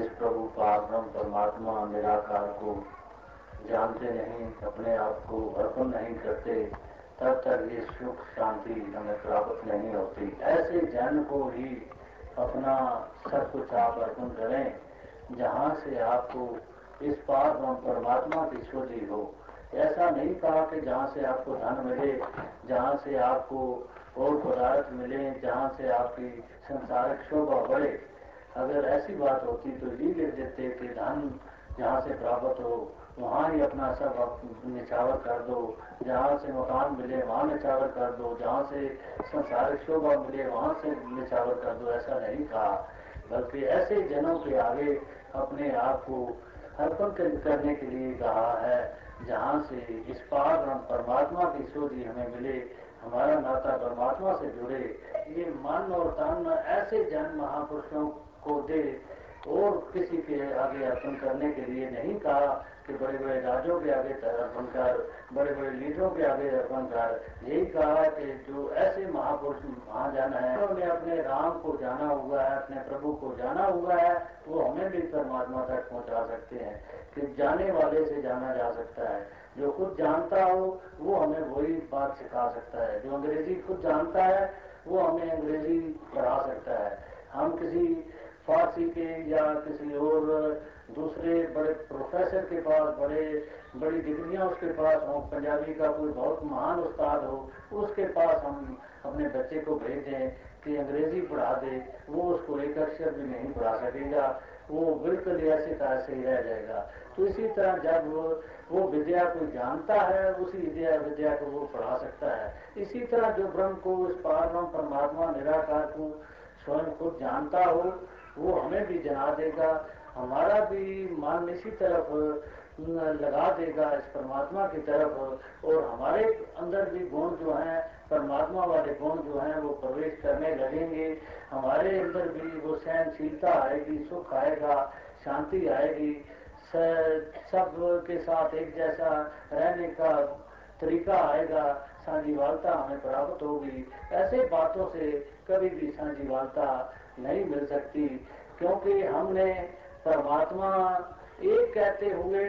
इस प्रभु पाक ब्रह्म परमात्मा निराकार को जानते नहीं, अपने आप को अर्पण नहीं करते, तब तक ये सुख शांति हमें प्राप्त नहीं होती। ऐसे जन को ही अपना सब कुछ आप अर्पण करें, जहाँ से आपको इस पार परमात्मा की शोधी हो। ऐसा नहीं कहा कि जहाँ से आपको धन मिले, जहाँ से आपको और पदार्थ मिले, जहाँ से आपकी संसारिक शोभा बढ़े। अगर ऐसी बात होती तो ये लिख देते कि धन जहाँ से प्राप्त हो, वहाँ ही अपना सब निछावर कर दो। जहाँ से मकान मिले, वहाँ निछावर कर दो। जहाँ से संसारिक शोभा मिले, वहाँ से निछावर कर दो। ऐसा नहीं कहा। बल्कि ऐसे जनों के आगे अपने आप को अर्पण करने के लिए कहा है। जहाँ से इस पार हम परमात्मा की शोधी हमें मिले, हमारा नाता परमात्मा से जुड़े। ये मन और तन ऐसे जन महापुरुषों को दे। और किसी के आगे अर्पण करने के लिए नहीं कहा कि बड़े बड़े राजों के आगे अर्पण कर, बड़े बड़े लीडरों के आगे अर्पण कर। यही कहा कि जो ऐसे महापुरुष वहाँ जाना है, उन्होंने अपने राम को जाना हुआ है, अपने प्रभु को जाना हुआ है, वो हमें भी परमात्मा तक पहुँचा सकते हैं कि जाने वाले से जाना जा सकता है। जो खुद जानता हो, वो हमें वही बात सिखा सकता है। जो अंग्रेज़ी खुद जानता है, वो हमें अंग्रेज़ी पढ़ा सकता है। हम किसी फारसी के या किसी और दूसरे बड़े प्रोफेसर के पास बड़े बड़ी डिग्रियाँ उसके पास हो पंजाबी का कोई बहुत महान उस्ताद हो उसके पास हम अपने बच्चे को भेज दें कि अंग्रेज़ी पढ़ा दे वो उसको एक अक्षर भी नहीं पढ़ा सकेगा वो बिल्कुल ऐसी तरह से ही रह जाएगा। तो इसी तरह जब वो, वो विद्या को जानता है उसी विद्या विद्या को वो पढ़ा सकता है। इसी तरह जो ब्रह्म को इस पार परमात्मा निराकार को स्वयं खुद जानता हो वो हमें भी जना देगा, हमारा भी मन इसी तरफ़ लगा देगा इस परमात्मा की तरफ़, और हमारे अंदर भी गुण जो हैं, परमात्मा वाले गुण जो हैं, वो प्रवेश करने लगेंगे। हमारे अंदर भी वो सहनशीलता आएगी, सुख आएगा, शांति आएगी। सब के साथ एक जैसा रहने का तरीका आएगा, साझीवालता हमें प्राप्त होगी। ऐसे बातों से कभी भी साझीवालता नहीं मिल सकती। क्योंकि हमने परमात्मा एक कहते हुए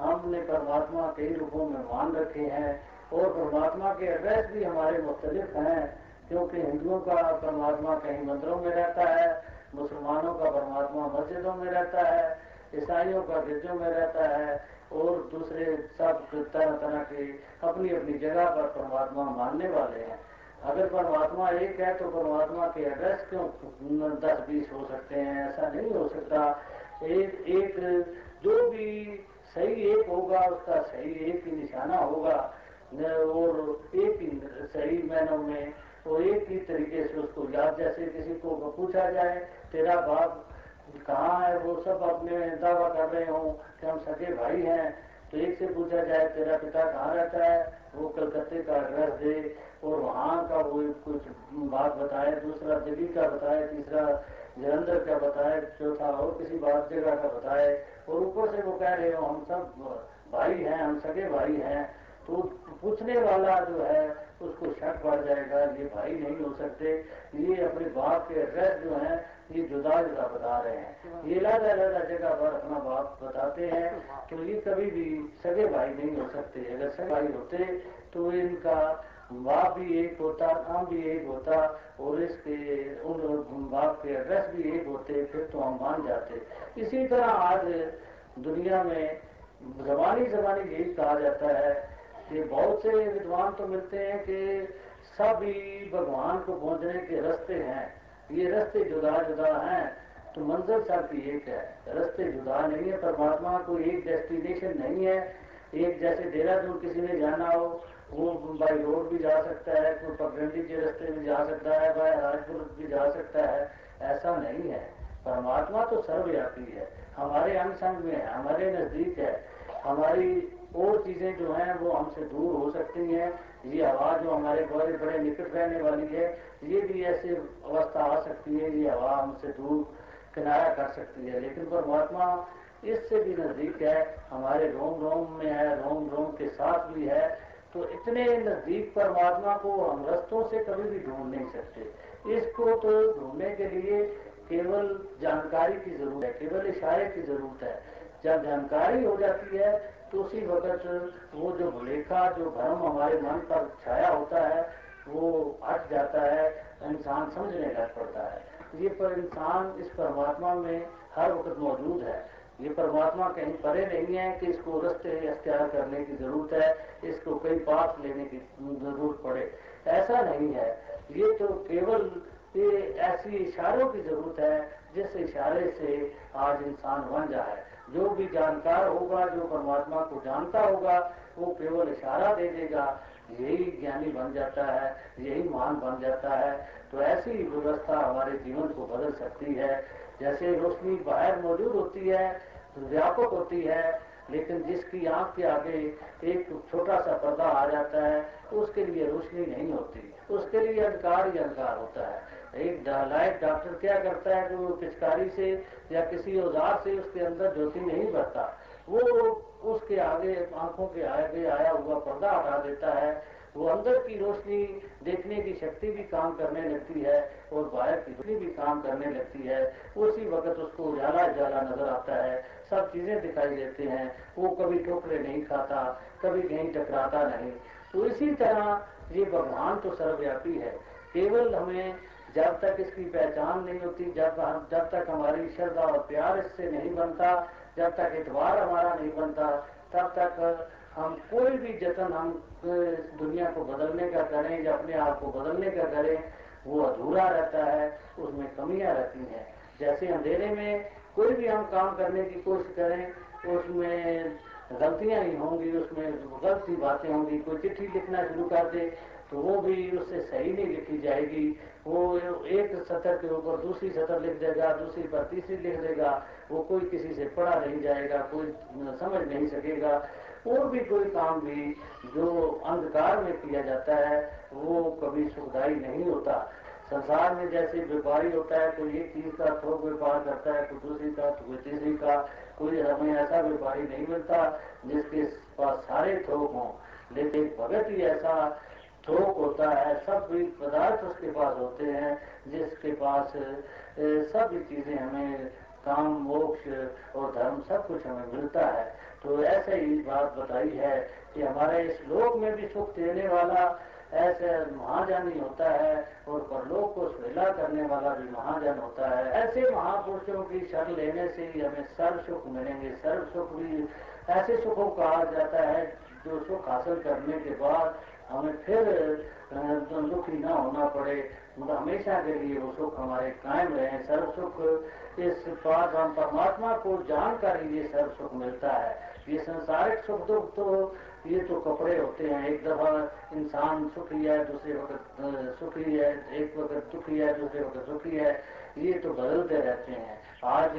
हमने परमात्मा कई रूपों में मान रखे हैं और परमात्मा के एड्रेस भी हमारे मुख्तलिफ़ हैं, क्योंकि हिंदुओं का परमात्मा कहीं मंदिरों में रहता है, मुसलमानों का परमात्मा मस्जिदों में रहता है, ईसाइयों का गिरजों में रहता है, और दूसरे सब तरह तरह के अपनी अपनी जगह पर परमात्मा मानने वाले हैं। अगर परमात्मा एक है तो परमात्मा के एड्रेस क्यों दस, बीस हो सकते हैं? ऐसा नहीं हो सकता। एक एक, जो भी सही एक होगा, उसका सही एक ही निशाना होगा। और एक ही सही मैनों में, वो एक ही तरीके से उसको याद, जैसे किसी को पूछा जाए, तेरा बाप कहाँ है? वो सब अपने दावा कर रहे हो कि हम सगे भाई हैं। तो एक से पूछा जाए, तेरा पिता कहाँ रहता है? वो कलकत्ते का एड्रेस दे। और वहाँ का वो कुछ बात बताए, दूसरा दिल्ली का बताए, तीसरा जलंधर का बताए, चौथा और किसी बात जगह का बताए। और ऊपर से वो कह रहे हो, हम सब भाई हैं, हम सगे भाई हैं। तो पूछने वाला जो है, उसको शक पड़ जाएगा, ये भाई नहीं हो सकते। ये अपने बाप के एड्रेस जो है जुदा बता रहे हैं। ये अलग अलग जगह पर अपना बाप बताते हैं तो ये कभी भी सगे भाई नहीं हो सकते। अगर सगे भाई होते तो इनका बाप भी एक होता काम भी एक होता और इसके उन बाप के एड्रेस भी एक होते, फिर तो हम मान जाते। इसी तरह आज दुनिया में जबानी जबानी यही कहा जाता है कि बहुत से विद्वान तो मिलते हैं कि सभी भगवान को पहुँचने के रास्ते हैं। ये रास्ते जुदा जुदा हैं तो मंजिल सबकी एक है। रस्ते जुदा नहीं है, परमात्मा को एक डेस्टिनेशन नहीं है। एक जैसे देहरादून किसी ने जाना हो, वो बाई रोड भी जा सकता है, कोई पगडंडी के रास्ते भी जा सकता है बाय राजपुर भी जा सकता है, ऐसा नहीं है। परमात्मा तो सर्वव्यापी है। हमारे अंग संग में है, हमारे नज़दीक है, हमारी और चीज़ें जो हैं वो हमसे दूर हो सकती हैं। ये हवा जो हमारे बड़े बड़े निकट रहने वाली है, ये भी ऐसी अवस्था आ सकती है, ये हवा हमसे दूर किनारा कर सकती है। लेकिन परमात्मा इससे भी नज़दीक है, हमारे रोम रोम में है, रोम रोम के साथ भी है तो इतने नज़दीक परमात्मा को हम रस्तों से कभी भी ढूंढ नहीं सकते। इसको तो ढूँढने के लिए केवल जानकारी की ज़रूरत है, केवल इशारे की ज़रूरत है। जब जानकारी हो जाती है तो उसी वक्त वो जो भुलेखा जो भ्रम हमारे मन पर छाया होता है, वो हट जाता है, इंसान समझने लग पड़ता है। ये पर इंसान इस परमात्मा में हर वक्त मौजूद है। ये परमात्मा कहीं परे नहीं है कि इसको रस्ते अख्तियार करने की ज़रूरत है, इसको कई पास लेने की ज़रूरत पड़े। ऐसा नहीं है। ये तो केवल ये ऐसी इशारों की ज़रूरत है, जिस इशारे से आज इंसान बन जाए। जो भी जानकार होगा, जो परमात्मा को जानता होगा, वो केवल इशारा दे देगा, यही ज्ञानी बन जाता है, यही मान बन जाता है। तो ऐसी व्यवस्था हमारे जीवन को बदल सकती है। जैसे रोशनी बाहर मौजूद होती है व्यापक होती है, लेकिन जिसकी आँख के आगे एक छोटा सा पर्दा आ जाता है तो उसके लिए रोशनी नहीं होती। उसके लिए अंधकार ही अंधकार होता है। एक लाइट डॉक्टर क्या करता है कि वो पिचकारी से या किसी औज़ार से उसके अंदर ज्योति नहीं भरता? वो उसके आगे, आँखों के आगे आया हुआ पर्दा हटा देता है। वो अंदर की रोशनी देखने की शक्ति भी काम करने लगती है और बाहर की रोशनी भी काम करने लगती है। उसी वक्त उसको उजाला उजाला नज़र आता है। सब चीज़ें दिखाई देते हैं। वो कभी ठोकरे नहीं खाता, कभी कहीं टकराता नहीं। तो इसी तरह ये भगवान तो सर्वव्यापी है। केवल हमें जब तक इसकी पहचान नहीं होती, जब जब तक हमारी श्रद्धा और प्यार इससे नहीं बनता, जब तक इतवार हमारा नहीं बनता, तब तक हम कोई भी जतन हम दुनिया को बदलने का करें या अपने आप को बदलने का करें, वो अधूरा रहता है, उसमें कमियाँ रहती हैं। जैसे अंधेरे में कोई भी हम काम करने की कोशिश करें, उसमें गलतियाँ ही होंगी, उसमें गलत सी बातें होंगी, कोई चिट्ठी लिखना शुरू कर दे तो वो भी उससे सही नहीं लिखी जाएगी। वो एक सतर के ऊपर दूसरी सतर लिख देगा, दूसरी पर तीसरी लिख देगा। वो कोई किसी से पढ़ा नहीं जाएगा, कोई समझ नहीं सकेगा। और भी कोई काम भी जो अंधकार में किया जाता है, वो कभी सुखदायी नहीं होता। संसार में जैसे व्यापारी होता है, कोई एक चीज़ का थोक व्यापार करता है, कोई दूसरी का तो कोई तीसरी का, कोई हमें ऐसा व्यापारी नहीं मिलता जिसके पास सारे थोक हों। लेकिन भगत ही ऐसा थोक होता है, सब भी पदार्थ उसके पास होते हैं, जिसके पास सभी चीज़ें हमें, काम, मोक्ष और धर्म, सब कुछ हमें मिलता है। तो ऐसे ही बात बताई है कि हमारे इस लोक में भी सुख देने वाला, ऐसे महाजन ही होता है और परलोक को सुहेला करने वाला भी महाजन होता है। ऐसे महापुरुषों की शरण लेने से ही हमें सर्व सुख मिलेंगे, सर्व सुख भी ऐसे सुखों कहा जाता है, जो सुख हासिल करने के बाद हमें फिर दुखी ना होना पड़े। मतलब हमेशा के लिए वो सुख हमारे कायम रहे सर्व सुख इस पास हम परमात्मा को जानकर ही ये सर्व सुख मिलता है। ये संसारिक सुख दुख तो ये तो कपड़े होते हैं। एक दफ़ा इंसान सुखी है, दूसरे वक्त सुखी है। एक वक्त दुखी है, दूसरे वक्त सुखी है। ये तो बदलते रहते हैं। आज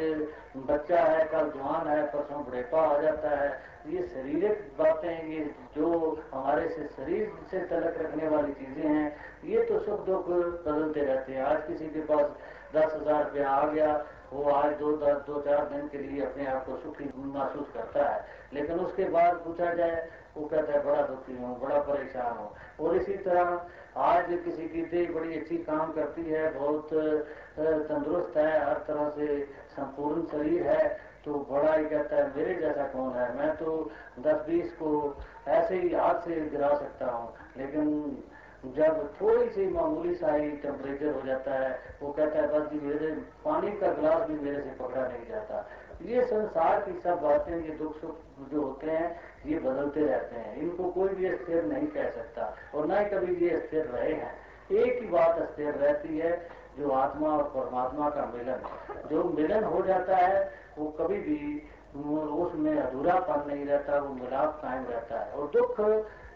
बच्चा है, कल जवान है, परसों बुढ़ेपा आ जाता है। ये शारीरिक बातें ये जो हमारे से शरीर से तलक रखने वाली चीज़ें हैं, ये तो सुख दुख बदलते रहते हैं। आज किसी के पास दस हज़ार रुपया आ गया, वो आज दो दस दो चार दिन के लिए अपने आप को सुखी महसूस करता है। लेकिन उसके बाद पूछा जाए, वो कहता है, बड़ा दुखी हूँ, बड़ा परेशान हूँ। और इसी तरह आज किसी की देह बड़ी अच्छी काम करती है, बहुत तंदुरुस्त है, हर तरह से संपूर्ण शरीर है तो बड़ा ही कहता है, मेरे जैसा कौन है? मैं तो दस बीस को ऐसे ही हाथ से गिरा सकता हूँ। लेकिन जब थोड़ी सी मामूली सा ही टेम्परेचर हो जाता है, वो कहता है, बस जी, मेरे पानी का गिलास भी मेरे से पकड़ा नहीं जाता। ये संसार की सब बातें, ये दुख सुख जो होते हैं, ये बदलते रहते हैं। इनको कोई भी स्थिर नहीं कह सकता, और न ही कभी ये स्थिर रहे हैं। एक ही बात स्थिर रहती है जो आत्मा और परमात्मा का मिलन जो मिलन हो जाता है, वो कभी भी उसमें अधूरापन नहीं रहता, वो मिलाप कायम रहता है। और दुख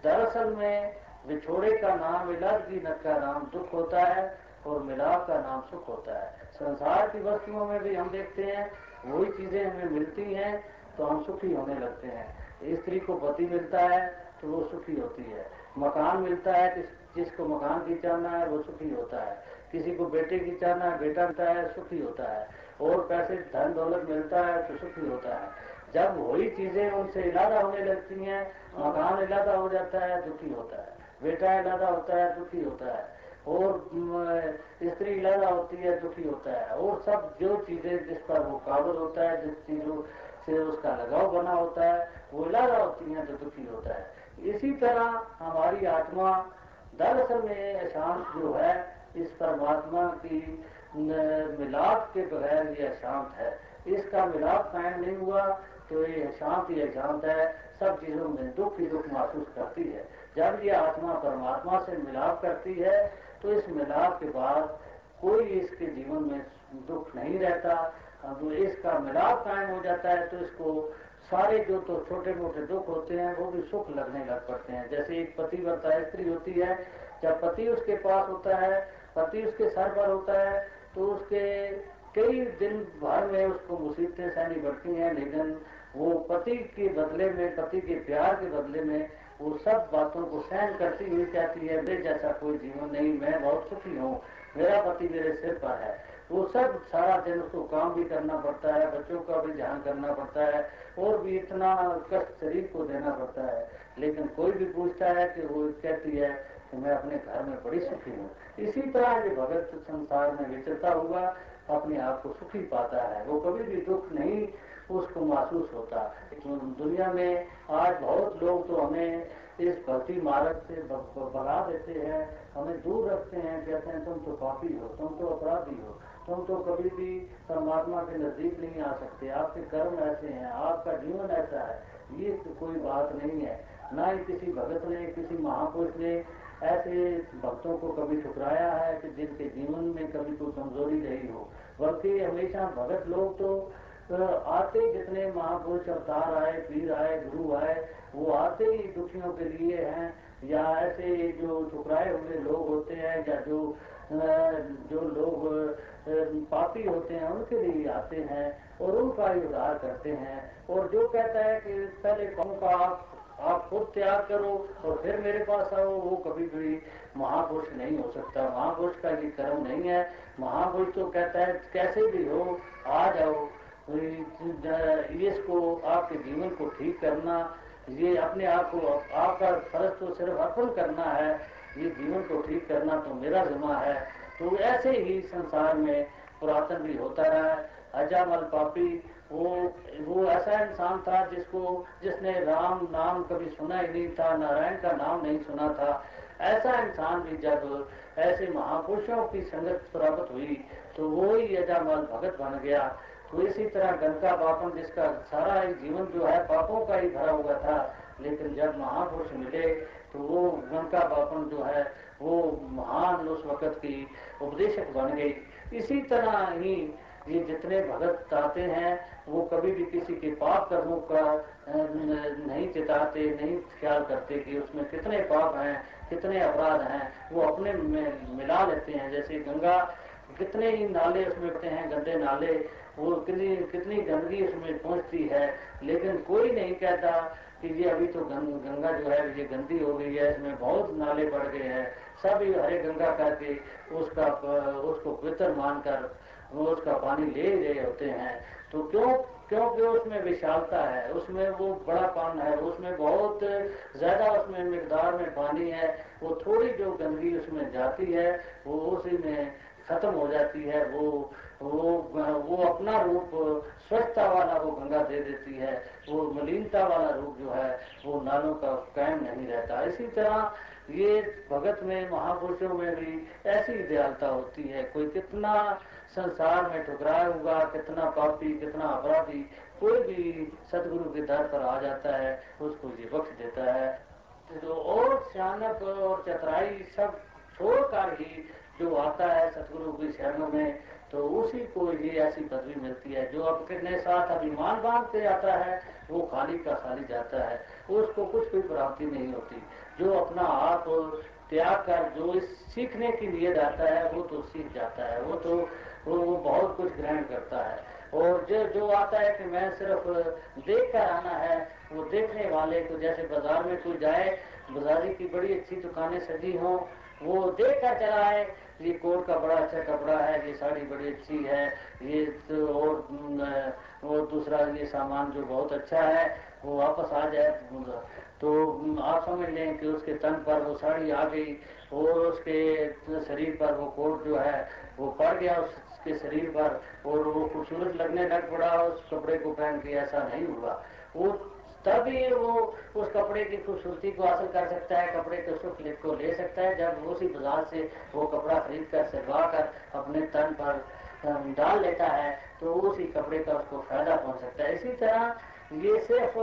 दरअसल में विछोड़े का नाम, इलाज की नक का नाम दुख होता है और मिलाप का नाम सुख होता है। संसार की वस्तुओं में भी हम देखते हैं, वही चीज़ें हमें मिलती हैं तो हम सुखी होने लगते हैं। स्त्री को पति मिलता है तो वो सुखी होती है। मकान मिलता है जिसको मकान की चाहना है, वो सुखी होता है। किसी को बेटे की चाहना है, बेटा मिलता है, सुखी होता है। और पैसे, धन, दौलत मिलता है तो सुखी होता है। जब वही चीज़ें उनसे इलादा होने लगती हैं, मकान इलादा हो जाता है, दुखी होता है। बेटा इलादा होता है, दुखी होता है। और स्त्री लड़ा होती है, दुखी होता है। और सब जो चीज़ें जिस पर वो काबल होता है, जिस चीज़ों से उसका लगाव बना होता है, वो लड़ा होती है तो दुखी होता है। इसी तरह हमारी आत्मा दरअसल में अशांत जो है इस परमात्मा की मिलाप के बगैर ये अशांत है। इसका मिलाप कायम नहीं हुआ तो ये अशांत ही अशांत है। सब चीज़ों में दुख ही दुख महसूस करती है। जब ये आत्मा परमात्मा से मिलाप करती है तो इस मिलाप के बाद कोई इसके जीवन में दुख नहीं रहता। तो इसका मिलाप कायम हो जाता है तो इसको सारे जो तो छोटे मोटे दुख होते हैं, वो भी सुख लगने लग पड़ते हैं। जैसे एक पति वर्ता स्त्री होती है, जब पति उसके पास होता है पति उसके सर पर होता है तो उसके कई दिन भर में उसको मुसीबतें सहनी पड़ती हैं, लेकिन वो पति के बदले में, पति के प्यार के बदले में वो सब बातों को सहन करती हुई कहती है, मेरे जैसा कोई जीवन नहीं, मैं बहुत सुखी हूँ, मेरा पति मेरे सिर पर है। वो सब सारा दिन उसको काम भी करना पड़ता है, बच्चों का भी ध्यान करना पड़ता है, और भी इतना कष्ट शरीर को देना पड़ता है। लेकिन कोई भी पूछता है कि वो कहती है कि मैं अपने घर में बड़ी सुखी हूँ। इसी तरह ये भगत संसार में विचरता हुआ अपने आप को सुखी पाता है। वो कभी भी दुख नहीं उसको महसूस होता दुनिया में आज बहुत लोग तो हमें इस भक्ति मार्ग से भगा देते हैं। हमें दूर रखते हैं, कहते हैं, तुम तो पापी हो, तुम तो अपराधी हो, तुम तो कभी भी परमात्मा के नज़दीक नहीं आ सकते। आपके कर्म ऐसे हैं, आपका जीवन ऐसा है। ये तो कोई बात नहीं है। ना ही किसी भगत ने, किसी महापुरुष ने ऐसे भक्तों को कभी ठुकराया है कि जिनके जीवन में कभी कोई कमज़ोरी रही हो। बल्कि हमेशा भगत लोग तो आते जितने महापुरुष अवतार आए, पीर आए, गुरु आए, वो आते ही दुखियों के लिए हैं। या ऐसे जो ठुकराए हुए लोग होते हैं या जो जो लोग पापी होते हैं, उनके लिए आते हैं और उनका ही उद्धार करते हैं। और जो कहता है कि पहले कौन का आप खुद त्याग करो और फिर मेरे पास आओ। वो कभी भी महापुरुष नहीं हो सकता। महापुरुष का ये कर्म नहीं है। महापुरुष तो कहता है, कैसे भी हो, आ जाओ। इसको आपके जीवन को ठीक करना, ये अपने आप को, आपका फ़र्ज़ तो सिर्फ़ अर्पण करना है। ये जीवन को ठीक करना तो मेरा जिम्मा है। तो ऐसे ही संसार में पुरातन भी होता रहा है। अजामल पापी वो वो ऐसा इंसान था जिसको, जिसने राम नाम कभी सुना ही नहीं था, नारायण का नाम नहीं सुना था। ऐसा इंसान भी जब ऐसे महापुरुषों की संगत प्राप्त हुई तो वो ही यजामल भगत बन गया। तो इसी तरह गंगा बापन जिसका सारा ही जीवन जो है, पापों का ही भरा हुआ था। लेकिन जब महापुरुष मिले तो वो गंगा बापन जो है, वो महान उस वक्त की उपदेशक बन गई। इसी तरह ही ये जितने भगत आते हैं, वो कभी भी किसी के पाप कर्मों का नहीं चिताते, नहीं ख्याल करते कि उसमें कितने पाप हैं, कितने अपराध हैं, वो अपने में मिला लेते हैं। जैसे गंगा, कितने ही नाले उसमें होते हैं, गंदे नाले, वो कितनी कितनी गंदगी उसमें पहुँचती है। लेकिन कोई नहीं कहता कि ये अभी तो गंगा जो है, ये गंदी हो गई है, इसमें बहुत नाले बढ़ गए हैं। सभी हरे गंगा करके उसका, उसको पवित्र मानकर वो उसका पानी ले रहे होते हैं। तो क्यों क्योंकि उसमें विशालता है? उसमें वो बड़ा पान है। उसमें बहुत ज़्यादा उसमें मिकदार में पानी है। वो थोड़ी जो गंदगी उसमें जाती है, वो उसी में खत्म हो जाती है। वो वो वो अपना रूप, स्वच्छता वाला वो गंगा दे देती है। वो मलिनता वाला रूप जो है, वो नालों का कायम नहीं रहता। इसी तरह ये भगत में, महापुरुषों में भी ऐसी दयालता होती है। कोई कितना संसार में ठुकराया हुआ कितना पापी, कितना अपराधी, कोई भी सदगुरु के दर पर आ जाता है, उसको ये बख्श देता है। तो और सियानक और चतराई सब छोड़कर ही जो आता है सतगुरु की शरणों में तो उसी को ये ऐसी पदवी मिलती है, जो अपने साथ अभिमान बांधते आता है, वो खाली का खाली जाता है। उसको कुछ भी प्राप्ति नहीं होती। जो अपना आप त्याग कर जो इस सीखने के लिए जाता है वो तो सीख जाता है। वो तो वो, वो बहुत कुछ ग्रहण करता है। और जो जो आता है कि मैं सिर्फ़ देख कर आना है वो देखने वाले को जैसे बाज़ार में कोई जाए बाजारी की बड़ी अच्छी दुकानें सजी हों वो देख कर चला है ये कोट का बड़ा अच्छा कपड़ा है ये साड़ी बड़ी अच्छी है ये तो और और दूसरा ये सामान जो बहुत अच्छा है वो वापस आ जाए तो आप समझ लें कि उसके तन पर वो साड़ी आ गई और उसके शरीर पर वो कोट जो है, वो पड़ गया उसके शरीर पर और वो खूबसूरत लगने लग पड़ा उस कपड़े को पहन के, ऐसा नहीं हुआ। वो तभी वो उस कपड़े की खूबसूरती को हासिल कर सकता है, कपड़े के सुख को ले सकता है, जब उसी बाज़ार से वो कपड़ा खरीद कर सजवा कर अपने तन पर डाल लेता है तो उसी कपड़े का उसको फ़ायदा पहुँच सकता है। इसी तरह ये सिर्फ़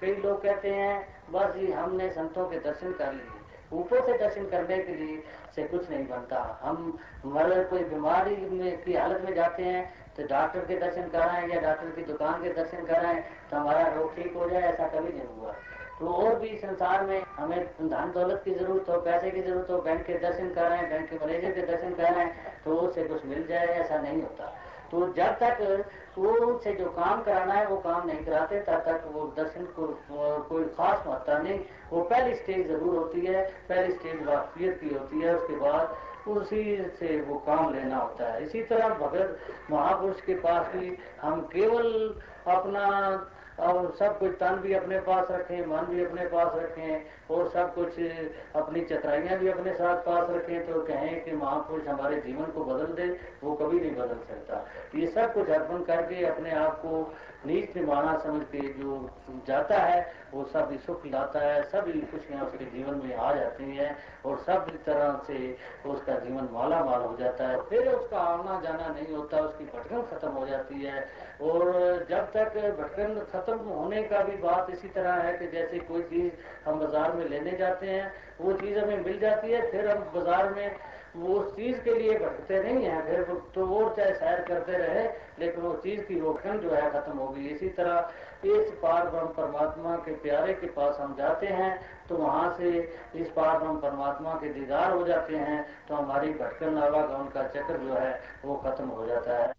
कई लोग कहते हैं, बस जी, हमने संतों के दर्शन कर लिए। ऊपर से दर्शन करने के लिए से कुछ नहीं बनता। हम मगर कोई बीमारी में, की हालत में जाते हैं तो डॉक्टर के दर्शन कराएँ या डॉक्टर की दुकान के दर्शन कराएँ तो हमारा रोग ठीक हो जाए, ऐसा कभी नहीं हुआ। तो और भी संसार में हमें धन दौलत की ज़रूरत हो, पैसे की ज़रूरत हो, बैंक के दर्शन कराएँ, बैंक के मैनेजर के दर्शन कराएँ तो उससे कुछ मिल जाए, ऐसा नहीं होता। तो जब तक वो उनसे जो काम कराना है, वो काम नहीं कराते, तब तक वो दर्शन को कोई खास महत्ता नहीं। वो पहली स्टेज ज़रूर होती है, पहली स्टेज वाकफियत की होती है, उसके बाद उसी से वो काम लेना होता है। इसी तरह भगत महापुरुष के पास भी हम केवल अपना और सब कुछ तन भी अपने पास रखें, मन भी अपने पास रखें, और सब कुछ अपनी चतराइयाँ भी अपने साथ पास रखें तो कहें कि महापुरुष हमारे जीवन को बदल दे, वो कभी नहीं बदल सकता। ये सब कुछ अर्पण करके अपने आप को नीच निमाना समझ के जो जाता है वो सब सुख लाता है सभी खुशियाँ उसके जीवन में आ जाती हैं और सब तरह से उसका जीवन माला माल हो जाता है। फिर उसका आना जाना नहीं होता, उसकी भटकन खत्म हो जाती है। और जब तक भटकन खत्म होने का भी बात इसी तरह है कि जैसे कोई चीज़ हम बाज़ार में लेने जाते हैं, वो चीज़ हमें मिल जाती है, फिर हम बाज़ार में वो उस चीज़ के लिए भटकते नहीं है, फिर तो और चाहे सैर करते रहे, लेकिन वो चीज़ की रोकन जो है खत्म होगी इसी तरह इस पार ब्रह्म परमात्मा के प्यारे के पास हम जाते हैं तो वहाँ से इस पार ब्रह्म परमात्मा के दीदार हो जाते हैं तो हमारी भटकन आवागमन का चक्र जो है, वो खत्म हो जाता है।